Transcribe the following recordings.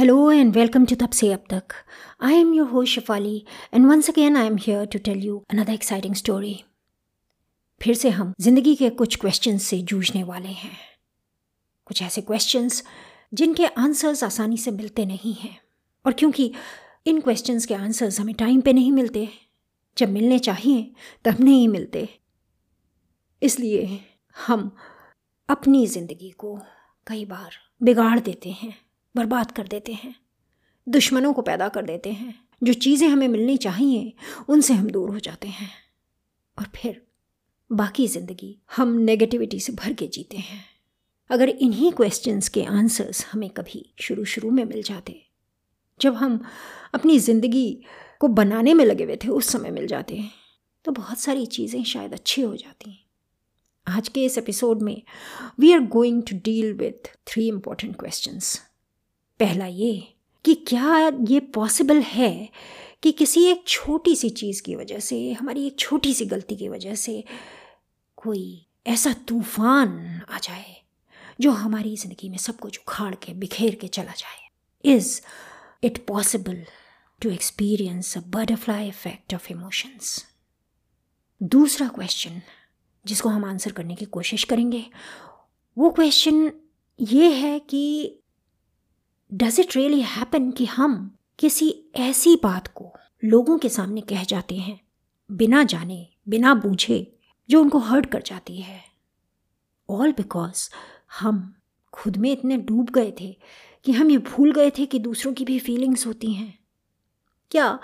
Hello and welcome to Tab Se Ab Tak. I am your host Shafali and once again, I am here to tell you another exciting story. फिर से हम ज़िंदगी के कुछ questions से जूझने वाले हैं कुछ ऐसे क्वेश्चंस जिनके आंसर्स आसानी से मिलते नहीं हैं और क्योंकि इन क्वेश्चंस के आंसर्स हमें टाइम पे नहीं मिलते, जब मिलने चाहिए, तब नहीं मिलते इसलिए हम अपनी ज़िंदगी को कई बार बिगाड़ देते हैं बर्बाद कर देते हैं, दुश्मनों को पैदा कर देते हैं। जो चीज़ें हमें मिलनी चाहिए, उनसे हम दूर हो जाते हैं। और फिर बाकी ज़िंदगी हम नेगेटिविटी से भर के जीते हैं। अगर इन्हीं क्वेश्चंस के आंसर्स हमें कभी शुरू शुरू में मिल जाते, जब हम अपनी ज़िंदगी को बनाने में लगे हुए थे, उस समय मिल जाते तो बहुत सारी चीज़ें शायद अच्छी हो जाती। आज के इस एपिसोड में we are going to deal with three important questions पहला ये कि क्या ये पॉसिबल है कि किसी एक छोटी सी चीज़ की वजह से, हमारी एक छोटी सी गलती की वजह से कोई ऐसा तूफ़ान आ जाए जो हमारी ज़िंदगी में सब कुछ उखाड़ के, बिखेर के चला जाए। Is it possible to experience a butterfly effect of emotions दूसरा क्वेश्चन जिसको हम आंसर करने की कोशिश करेंगे, वो क्वेश्चन ये है कि डज इट रियली हैपन कि हम किसी ऐसी बात को लोगों के सामने कह जाते हैं, बिना जाने, बिना बूझे, जो उनको हर्ट कर जाती है? ऑल बिकॉज़ हम खुद में इतने डूब गए थे कि हम ये भूल गए थे कि दूसरों की भी फीलिंग्स होती हैं। क्या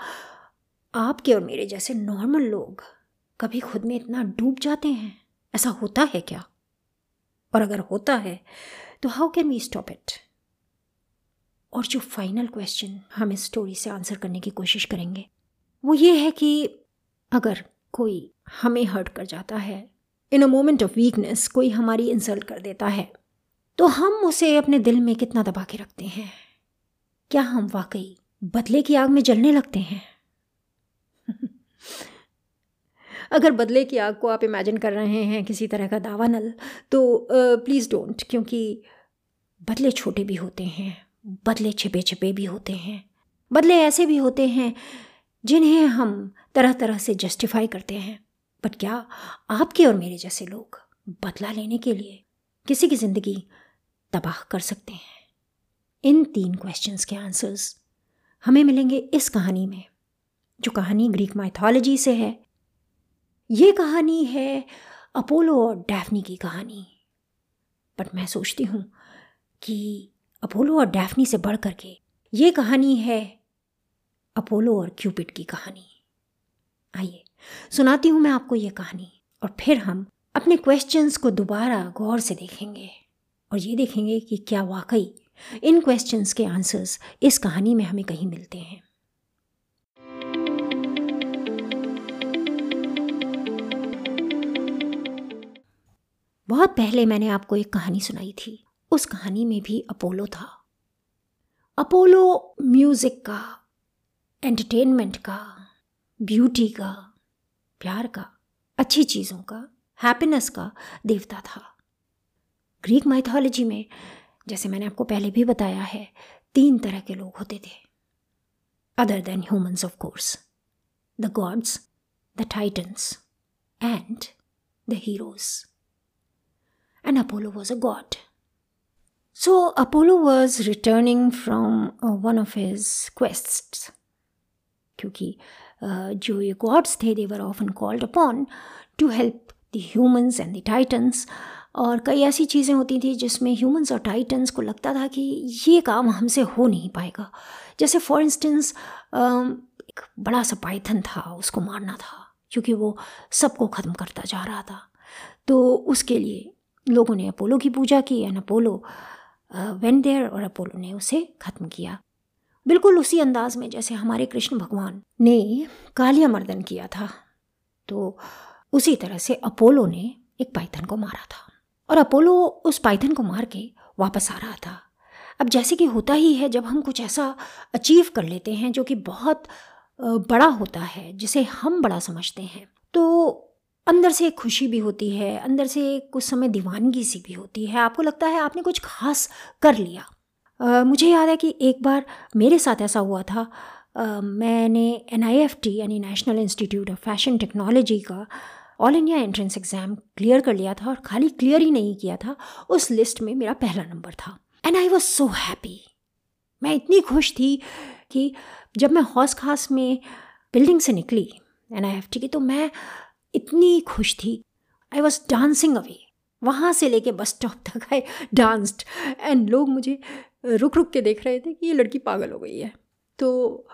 आपके और मेरे जैसे नॉर्मल लोग कभी खुद में इतना डूब जाते हैं? ऐसा होता है क्या? और अगर होता है तो how can we stop it और जो फाइनल क्वेश्चन हम इस स्टोरी से आंसर करने की कोशिश करेंगे, वो ये है कि अगर कोई हमें हर्ट कर जाता है in a moment of weakness कोई हमारी इंसल्ट कर देता है तो हम उसे अपने दिल में कितना दबा के रखते हैं? क्या हम वाकई बदले की आग में जलने लगते हैं? अगर बदले की आग को आप इमेजिन कर रहे हैं किसी तरह का दावा नल तो प्लीज़ डोंट क्योंकि बदले छोटे भी होते हैं। बदले छिपे छिपे भी होते हैं, बदले ऐसे भी होते हैं, जिन्हें हम तरह तरह से जस्टिफाई करते हैं। बट क्या आपके और मेरे जैसे लोग बदला लेने के लिए किसी की ज़िंदगी तबाह कर सकते हैं? इन तीन क्वेश्चंस के आंसर्स हमें मिलेंगे इस कहानी में, जो कहानी ग्रीक माइथोलॉजी से है। ये कहानी है अपोलो और डैफनी की कहानी। बट मैं सोचती हूँ कि अपोलो और डैफनी से बढ़ करके। ये कहानी है अपोलो और क्यूपिड की कहानी। आइए, सुनाती हूँ मैं आपको ये कहानी, और फिर हम अपने क्वेश्चंस को दोबारा गौर से देखेंगे, और ये देखेंगे कि क्या वाकई इन क्वेश्चंस के आंसर्स इस कहानी में हमें कहीं मिलते हैं। बहुत पहले मैंने आपको एक कहानी सुनाई थी। उस कहानी में भी अपोलो था। अपोलो म्यूज़िक का, एंटरटेनमेंट का, ब्यूटी का, प्यार का, अच्छी चीज़ों का, हैप्पीनेस का देवता था। ग्रीक माइथोलॉजी में, जैसे मैंने आपको पहले भी बताया है, तीन तरह के लोग होते थे। Other than humans of course the gods the titans and the heroes and Apollo was a god So Apollo was returning from uh, one of his quests. क्योंकि uh, जो ये गॉड्स थे they were often called upon to help the humans and the titans और कई ऐसी चीज़ें होती थी जिसमें ह्यूमंस और टाइटन्स को लगता था कि ये काम हमसे हो नहीं पाएगा। जैसे फॉर इंस्टेंस um, एक बड़ा सा पाइथन था उसको मारना था क्योंकि वो सबको ख़त्म करता जा रहा था। तो उसके लिए लोगों ने अपोलो की पूजा की एंड अपोलो देयर और अपोलो ने उसे ख़त्म किया। बिल्कुल उसी अंदाज में जैसे हमारे कृष्ण भगवान ने कालिया मर्दन किया था तो उसी तरह से अपोलो ने एक पाइथन को मारा था और अपोलो उस पाइथन को मार के वापस आ रहा था। अब जैसे कि होता ही है जब हम कुछ ऐसा अचीव कर लेते हैं जो कि बहुत बड़ा होता है, जिसे हम बड़ा समझते हैं तो अंदर से खुशी भी होती है अंदर से कुछ समय दीवानगी सी भी होती है। आपको लगता है आपने कुछ खास कर लिया? आ, मुझे याद है कि एक बार मेरे साथ ऐसा हुआ था। आ, मैंने एन आई एफ़ टी यानी national institute of fashion technology का all India entrance exam clear कर लिया था और खाली क्लियर ही नहीं किया था। उस लिस्ट में मेरा पहला नंबर था। And I was so happy मैं इतनी खुश थी कि जब मैं हौस खास में बिल्डिंग से निकली एन आई एफ़ टी की तो मैं इतनी खुश थी। आई वॉज़ डांसिंग अवे वहाँ से लेके बस स्टॉप तक आई डांस्ड एंड लोग मुझे रुक रुक के देख रहे थे कि ये लड़की पागल हो गई है। तो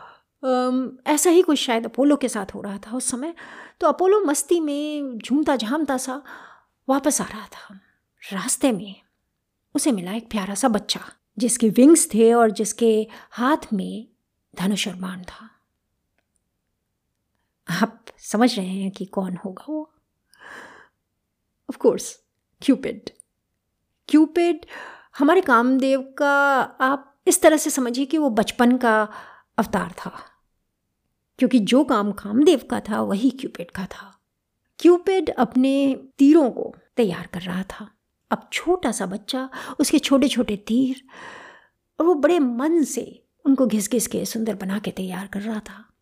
um, ऐसा ही कुछ शायद अपोलो के साथ हो रहा था उस समय। तो अपोलो मस्ती में झूमता झामता सा वापस आ रहा था रास्ते में। उसे मिला एक प्यारा सा बच्चा जिसके विंग्स थे और जिसके हाथ में धनुष था। आप समझ रहे हैं कि कौन होगा वो? ऑफ़ कोर्स क्यूपिड क्यूपिड हमारे कामदेव का आप इस तरह से समझिए कि वो बचपन का अवतार था। क्योंकि जो काम कामदेव का था, वही क्यूपिड का था। क्यूपिड अपने तीरों को तैयार कर रहा था। अब छोटा सा बच्चा, उसके छोटे छोटे तीर, और वो बड़े मन से उनको घिस घिस के सुंदर बना के तैयार कर रहा था।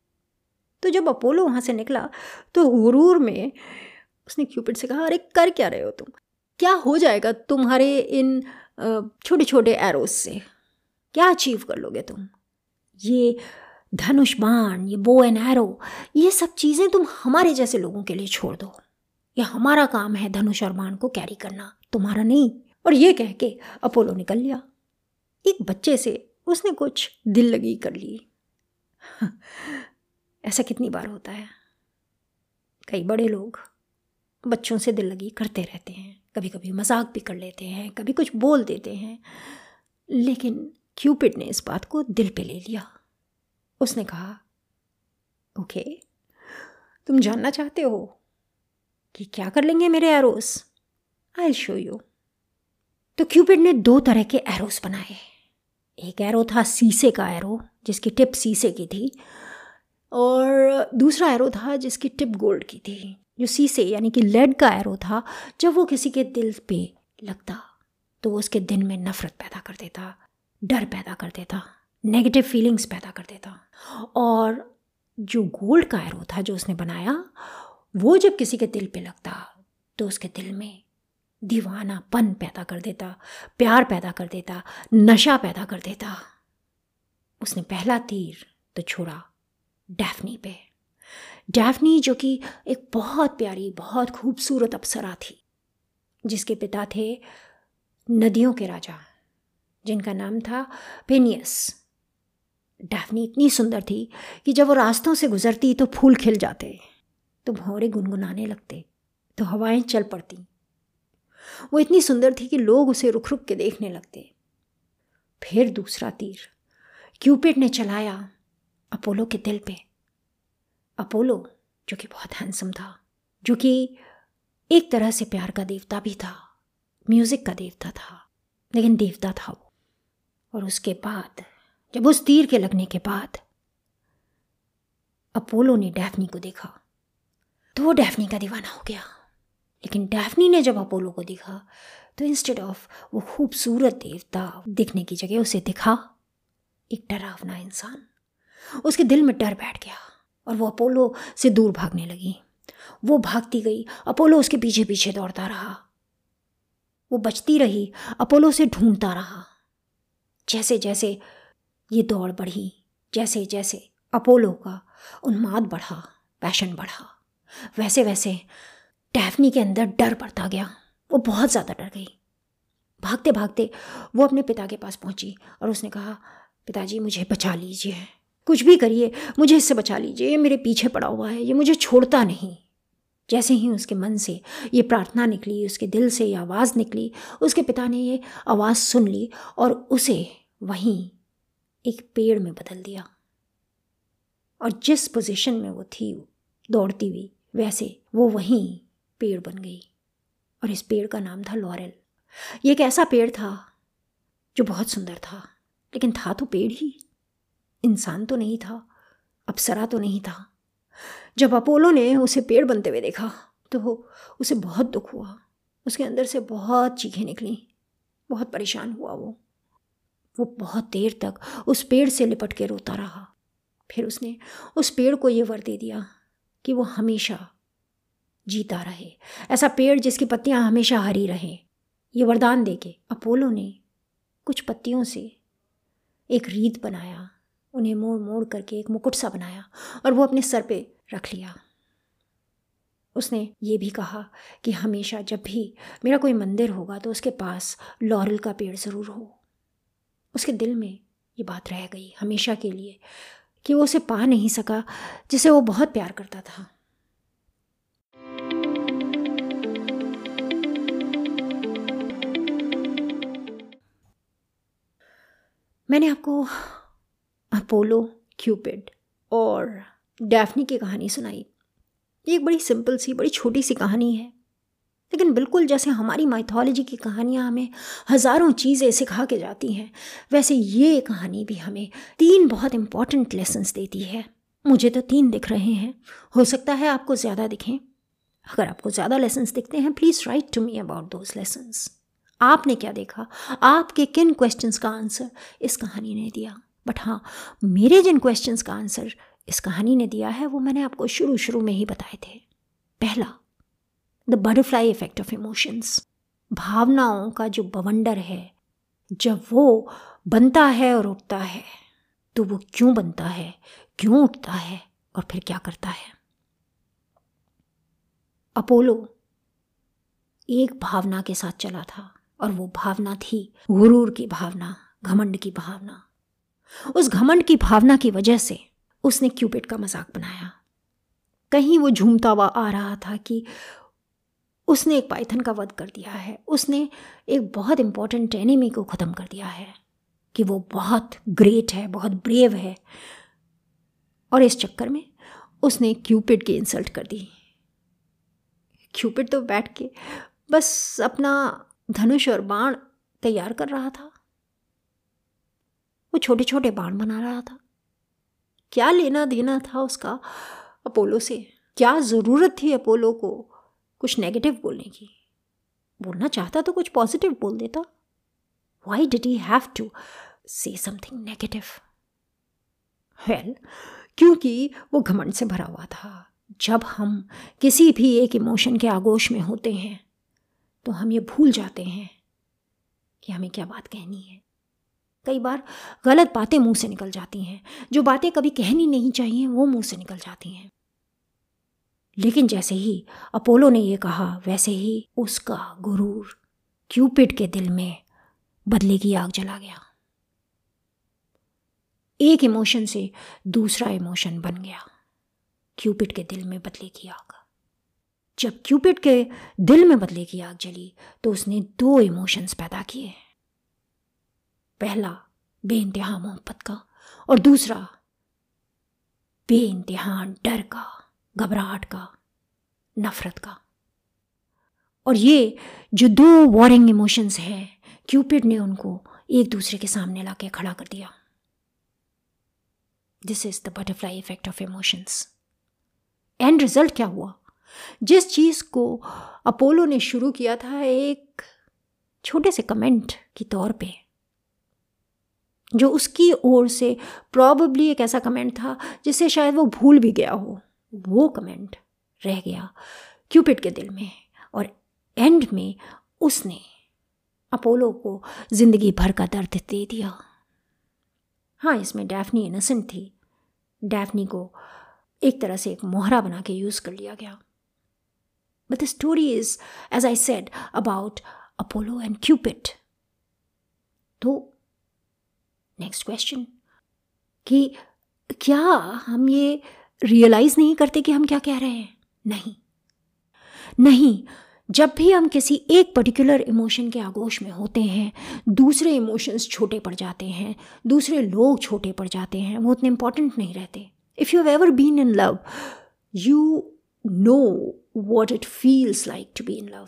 तो जब अपोलो वहाँ से निकला तो गुरूर में उसने क्यूपिड से कहा, अरे, कर क्या रहे हो तुम? क्या हो जाएगा तुम्हारे इन छोटे छोटे एरोज से? क्या अचीव कर लोगे तुम? ये धनुष बाण ये बो एंड एरो ये सब चीज़ें तुम हमारे जैसे लोगों के लिए छोड़ दो। ये हमारा काम है धनुष और बाण को कैरी करना, तुम्हारा नहीं। और ये कह के अपोलो निकल लिया। एक बच्चे से उसने कुछ दिल लगी कर ली। ऐसा कितनी बार होता है? कई बड़े लोग बच्चों से दिल लगी करते रहते हैं। कभी कभी मज़ाक भी कर लेते हैं, कभी कुछ बोल देते हैं। लेकिन क्यूपिड ने इस बात को दिल पे ले लिया। उसने कहा, ओके, तुम जानना चाहते हो कि क्या कर लेंगे मेरे एरोस आई शो यू तो क्यूपिड ने दो तरह के एरोस बनाए। एक एरो था सीसे का एरो जिसकी टिप सीसे की थी। और दूसरा एरो था जिसकी टिप गोल्ड की थी, जो सीसे यानी कि लेड का एरो था, जब वो किसी के दिल पे लगता तो वो उसके दिल में नफरत पैदा कर देता, डर पैदा कर देता नेगेटिव फीलिंग्स पैदा कर देता। और जो गोल्ड का एरो था जो उसने बनाया, वो जब किसी के दिल पे लगता तो उसके दिल में दीवानापन पैदा कर देता, प्यार पैदा कर देता, नशा पैदा कर देता। उसने पहला तीर तो छोड़ा। डैफनी पे। डैफनी जो कि एक बहुत प्यारी, बहुत खूबसूरत अप्सरा थी, जिसके पिता थे नदियों के राजा, जिनका नाम था पेनियस डैफनी इतनी सुंदर थी कि जब वो रास्तों से गुजरती तो फूल खिल जाते तो भौरे गुनगुनाने लगते तो हवाएँ चल पड़ती। वो इतनी सुंदर थी कि लोग उसे रुक रुक के देखने लगते। फिर दूसरा तीर, क्यूपिड ने चलाया। अपोलो के दिल पे। अपोलो, जो कि बहुत हैंडसम था, जो कि एक तरह से प्यार का देवता भी था म्यूज़िक का देवता था, लेकिन देवता था वो। और उसके बाद, जब उस तीर के लगने के बाद, अपोलो ने डैफनी को देखा। तो वो डैफनी का दीवाना हो गया। लेकिन डैफनी ने जब अपोलो को देखा तो इंस्टेड ऑफ़ वो खूबसूरत देवता दिखने की जगह उसे दिखा, एक डरावना इंसान। उसके दिल में डर बैठ गया और वो अपोलो से दूर भागने लगी। वो भागती गई, अपोलो उसके पीछे पीछे दौड़ता रहा। वो बचती रही, अपोलो से ढूंढता रहा। जैसे जैसे ये दौड़ बढ़ी, जैसे जैसे अपोलो का उन्माद बढ़ा, पैशन बढ़ा, वैसे वैसे टैफनी के अंदर डर बढ़ता गया। वो बहुत ज़्यादा डर गई। भागते भागते वो अपने पिता के पास पहुँची और उसने कहा, पिताजी, मुझे बचा लीजिए। कुछ भी करिए, मुझे इससे बचा लीजिए, ये मेरे पीछे पड़ा हुआ है, ये मुझे छोड़ता नहीं। जैसे ही उसके मन से ये प्रार्थना निकली, उसके दिल से ये आवाज़ निकली, उसके पिता ने ये आवाज़ सुन ली और उसे वहीं एक पेड़ में बदल दिया। और जिस पोजीशन में वो थी, दौड़ती हुई, वैसे वो वहीं पेड़ बन गई। और इस पेड़ का नाम था लॉरेल। ये एक ऐसा पेड़ था जो बहुत सुंदर था, लेकिन था तो पेड़ ही। इंसान तो नहीं था, अप्सरा तो नहीं था। जब अपोलो ने उसे पेड़ बनते हुए देखा तो उसे बहुत दुख हुआ। उसके अंदर से बहुत चीखें निकली, बहुत परेशान हुआ वो। वो बहुत देर तक उस पेड़ से लिपट के रोता रहा। फिर उसने उस पेड़ को ये वर दे दिया कि वो हमेशा जीता रहे। ऐसा पेड़ जिसकी पत्तियाँ हमेशा हरी रहें। ये वरदान दे के अपोलो ने कुछ पत्तियों से एक रीत बनाया। उन्हें मोड़ मोड़ करके एक मुकुट सा बनाया और वो अपने सर पे रख लिया। उसने ये भी कहा कि हमेशा जब भी मेरा कोई मंदिर होगा तो उसके पास लॉरल का पेड़ ज़रूर हो। उसके दिल में ये बात रह गई हमेशा के लिए कि वो उसे पा नहीं सका, जिसे वो बहुत प्यार करता था। मैंने आपको अपोलो, क्यूपिड और डैफनी की कहानी सुनाई। ये एक बड़ी सिंपल सी, बड़ी छोटी सी कहानी है। लेकिन बिल्कुल जैसे हमारी माइथोलॉजी की कहानियाँ हमें हज़ारों चीज़ें सिखा के जाती हैं, वैसे ये कहानी भी हमें तीन बहुत इंपॉर्टेंट लेसन्स देती है। मुझे तो तीन दिख रहे हैं। हो सकता है आपको ज़्यादा दिखें। अगर आपको ज़्यादा लेसन्स दिखते हैं please write to me about those lessons आपने क्या देखा? आपके किन क्वेश्चंस का आंसर इस कहानी ने दिया? बट हाँ मेरे जिन क्वेश्चंस का आंसर इस कहानी ने दिया है, वो मैंने आपको शुरू शुरू में ही बताए थे। पहला the butterfly effect of emotions भावनाओं का जो बवंडर है, जब वो बनता है और उठता है तो वो क्यों बनता है, क्यों उठता है और फिर क्या करता है? अपोलो, एक भावना के साथ चला था और वो भावना थी गुरूर की भावना, घमंड की भावना। उस घमंड की भावना की वजह से उसने क्यूपिड का मज़ाक बनाया। कहीं वो झूमता हुआ आ रहा था कि उसने एक पाइथन का वध कर दिया है। उसने एक बहुत इंपॉर्टेंट एनिमी को ख़त्म कर दिया है कि वो बहुत ग्रेट है, बहुत ब्रेव है। और इस चक्कर में उसने क्यूपिड की इंसल्ट कर दी। क्यूपिड तो बैठ के बस अपना धनुष और बाण तैयार कर रहा था। वो छोटे छोटे बाण बना रहा था। क्या लेना देना था उसका अपोलो से? क्या ज़रूरत थी अपोलो को कुछ नेगेटिव बोलने की? बोलना चाहता तो कुछ पॉजिटिव बोल देता। Why did he have to say something negative well क्योंकि वो घमंड से भरा हुआ था। जब हम किसी भी एक इमोशन के आगोश में होते हैं तो हम ये भूल जाते हैं कि हमें क्या बात कहनी है। कई बार गलत बातें मुँह से निकल जाती हैं। जो बातें कभी कहनी नहीं चाहिए, वो मुँह से निकल जाती हैं। लेकिन जैसे ही अपोलो ने यह कहा, वैसे ही उसका गुरूर क्यूपिड के दिल में बदले की आग जला गया। एक इमोशन से दूसरा इमोशन बन गया। क्यूपिड के दिल में बदले की आग। जब क्यूपिड के दिल में बदले की आग जली तो उसने दो इमोशंस पैदा किए। पहला बेइंतहा मोहब्बत का और दूसरा बेइंतहा डर का, घबराहट का, नफरत का। और ये जो दो वॉरिंग इमोशंस हैं क्यूपिड ने उनको एक दूसरे के सामने लाके खड़ा कर दिया। This is the butterfly effect of emotions and result क्या हुआ? जिस चीज़ को अपोलो ने शुरू किया था, एक छोटे से कमेंट के तौर पे जो उसकी ओर से प्रॉबली एक ऐसा कमेंट था जिसे शायद वो भूल भी गया हो। वो कमेंट रह गया क्यूपिड के दिल में और एंड में उसने अपोलो को ज़िंदगी भर का दर्द दे दिया। हाँ इसमें डैफनी इनोसेंट थी। डैफनी को एक तरह से एक मोहरा बना के यूज़ कर लिया गया। But the story is as I said about Apollo and Cupid तो नेक्स्ट क्वेश्चन कि क्या हम ये रियलाइज़ नहीं करते कि हम क्या कह रहे हैं? नहीं। नहीं, जब भी हम किसी एक पर्टिकुलर इमोशन के आगोश में होते हैं, दूसरे इमोशंस छोटे पड़ जाते हैं, दूसरे लोग छोटे पड़ जाते हैं, वो उतने इंपॉर्टेंट नहीं रहते। If you ever been in love you know what it feels like to be in love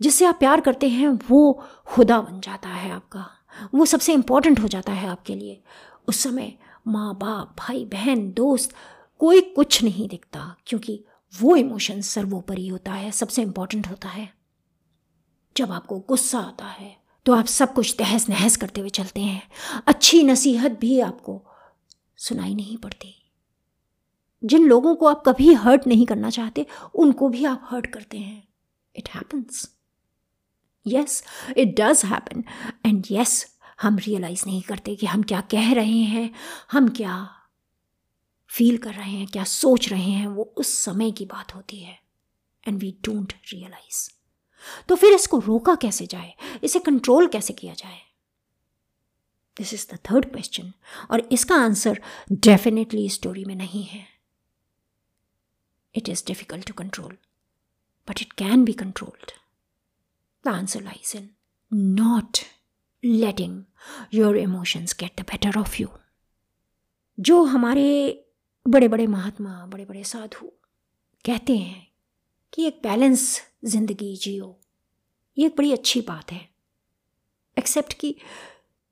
जिससे आप प्यार करते हैं, वो खुदा बन जाता है आपका। वो सबसे इंपॉर्टेंट हो जाता है आपके लिए। उस समय माँ बाप, भाई बहन, दोस्त कोई कुछ नहीं दिखता, क्योंकि वो इमोशन सर्वोपरि होता है, सबसे इंपॉर्टेंट होता है। जब आपको गुस्सा आता है तो आप सब कुछ तहस नहस करते हुए चलते हैं। अच्छी नसीहत भी आपको सुनाई नहीं पड़ती। जिन लोगों को आप कभी हर्ट नहीं करना चाहते, उनको भी आप हर्ट करते हैं। It happens yes it does happen and yes हम रियलाइज़ नहीं करते कि हम क्या कह रहे हैं, हम क्या फील कर रहे हैं, क्या सोच रहे हैं, वो उस समय की बात होती है। एंड वी डोंट रियलाइज़ तो फिर इसको रोका कैसे जाए? इसे कंट्रोल कैसे किया जाए? This is the third question और इसका आंसर डेफिनेटली स्टोरी में नहीं है। It is difficult to control but it can be controlled answer lies in not letting your emotions get the better of you जो हमारे बड़े बड़े महात्मा बड़े बड़े साधु कहते हैं कि एक बैलेंस ज़िंदगी जियो ये एक बड़ी अच्छी बात है। एक्सेप्ट कि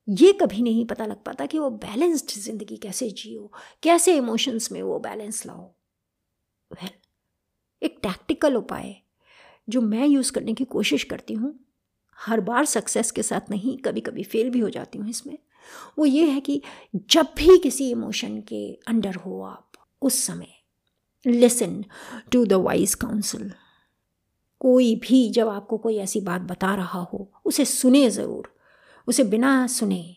ये कभी नहीं पता लग पाता कि वो बैलेंस्ड ज़िंदगी कैसे जियो कैसे इमोशंस में वो बैलेंस लाओ। वेल well, एक टैक्टिकल उपाय जो मैं यूज़ करने की कोशिश करती हूँ, हर बार सक्सेस के साथ नहीं कभी कभी फेल भी हो जाती हूँ इसमें। वो ये है कि जब भी किसी इमोशन के अंडर हो आप, उस समय listen to the wise counsel कोई भी जब आपको कोई ऐसी बात बता रहा हो, उसे सुने ज़रूर। उसे बिना सुने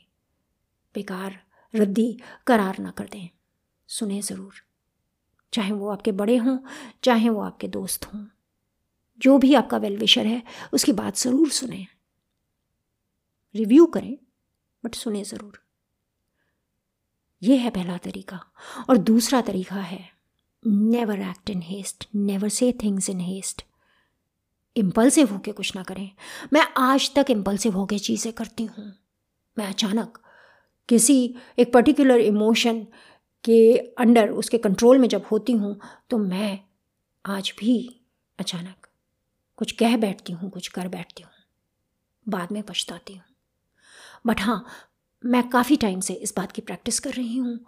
बेकार, रद्दी, करार ना कर दें। सुने ज़रूर। चाहे वो आपके बड़े हों, चाहे वो आपके दोस्त हों। जो भी आपका वेल विशर है, उसकी बात ज़रूर सुने। रिव्यू करें बट सुने ज़रूर। यह है पहला तरीका। और दूसरा तरीका है never act in haste never say things in haste impulsive होके कुछ ना करें। मैं आज तक इम्पल्सिव होके चीज़ें करती हूँ। मैं अचानक किसी एक पर्टिकुलर इमोशन के अंडर, उसके कंट्रोल में जब होती हूँ तो मैं आज भी अचानक कुछ कह बैठती हूँ, कुछ कर बैठती हूँ। बाद में पछताती हूँ। बट हाँ मैं काफ़ी टाइम से इस बात की प्रैक्टिस कर रही हूँ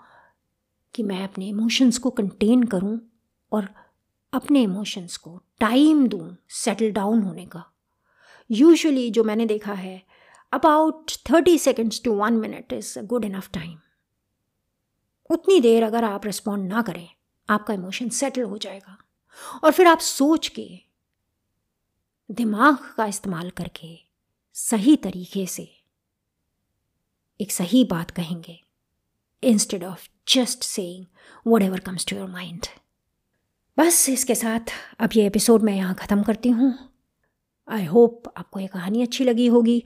कि मैं अपने इमोशंस को कंटेन करूँ और अपने इमोशंस को टाइम दूँ सेटल डाउन होने का। यूजुअली जो मैंने देखा है about thirty seconds to one minute is a good enough time उतनी देर अगर आप रिस्पॉन्ड ना करें, आपका इमोशन सेटल हो जाएगा। और फिर आप सोच के दिमाग का इस्तेमाल करके सही तरीके से एक सही बात कहेंगे instead of just saying whatever comes to your mind बस इसके साथ अब ये एपिसोड मैं यहाँ ख़त्म करती हूँ। आई होप आपको ये कहानी अच्छी लगी होगी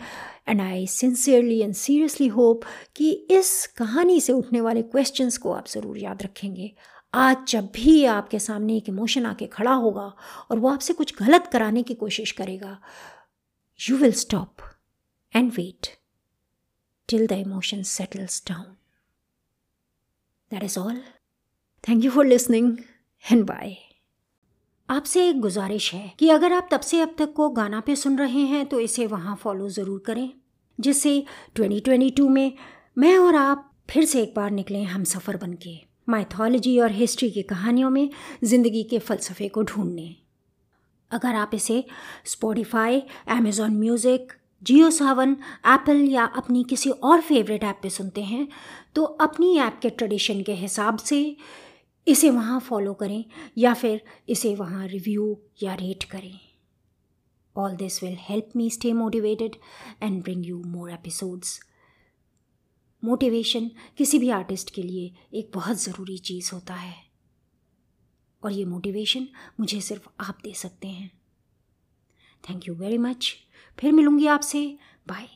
and I sincerely and seriously hope कि इस कहानी से उठने वाले क्वेश्चंस को आप ज़रूर याद रखेंगे। आज जब भी आपके सामने एक इमोशन आके खड़ा होगा और वो आपसे कुछ गलत कराने की कोशिश करेगा you will stop and wait till the emotion settles down that is all thank you for listening and bye. आपसे एक गुजारिश है कि अगर आप तब से अब तक को गाना पे सुन रहे हैं तो इसे वहाँ फॉलो ज़रूर करें, जिससे 2022 में मैं और आप फिर से एक बार निकलें हम सफ़र बन के माइथोलॉजी और हिस्ट्री की कहानियों में ज़िंदगी के फ़लसफ़े को ढूँढने। अगर आप इसे Spotify Amazon music Jio Saavn Apple या अपनी किसी और फेवरेट ऐप पे सुनते हैं तो अपनी ऐप के ट्रेडिशन के हिसाब से इसे वहाँ फॉलो करें या फिर इसे वहाँ रिव्यू या रेट करें। All this will help me stay motivated and bring you more episodes motivation किसी भी आर्टिस्ट के लिए एक बहुत ज़रूरी चीज़ होता है। और ये मोटिवेशन मुझे सिर्फ़ आप दे सकते हैं। थैंक यू वेरी मच फिर मिलूँगी आपसे। बाय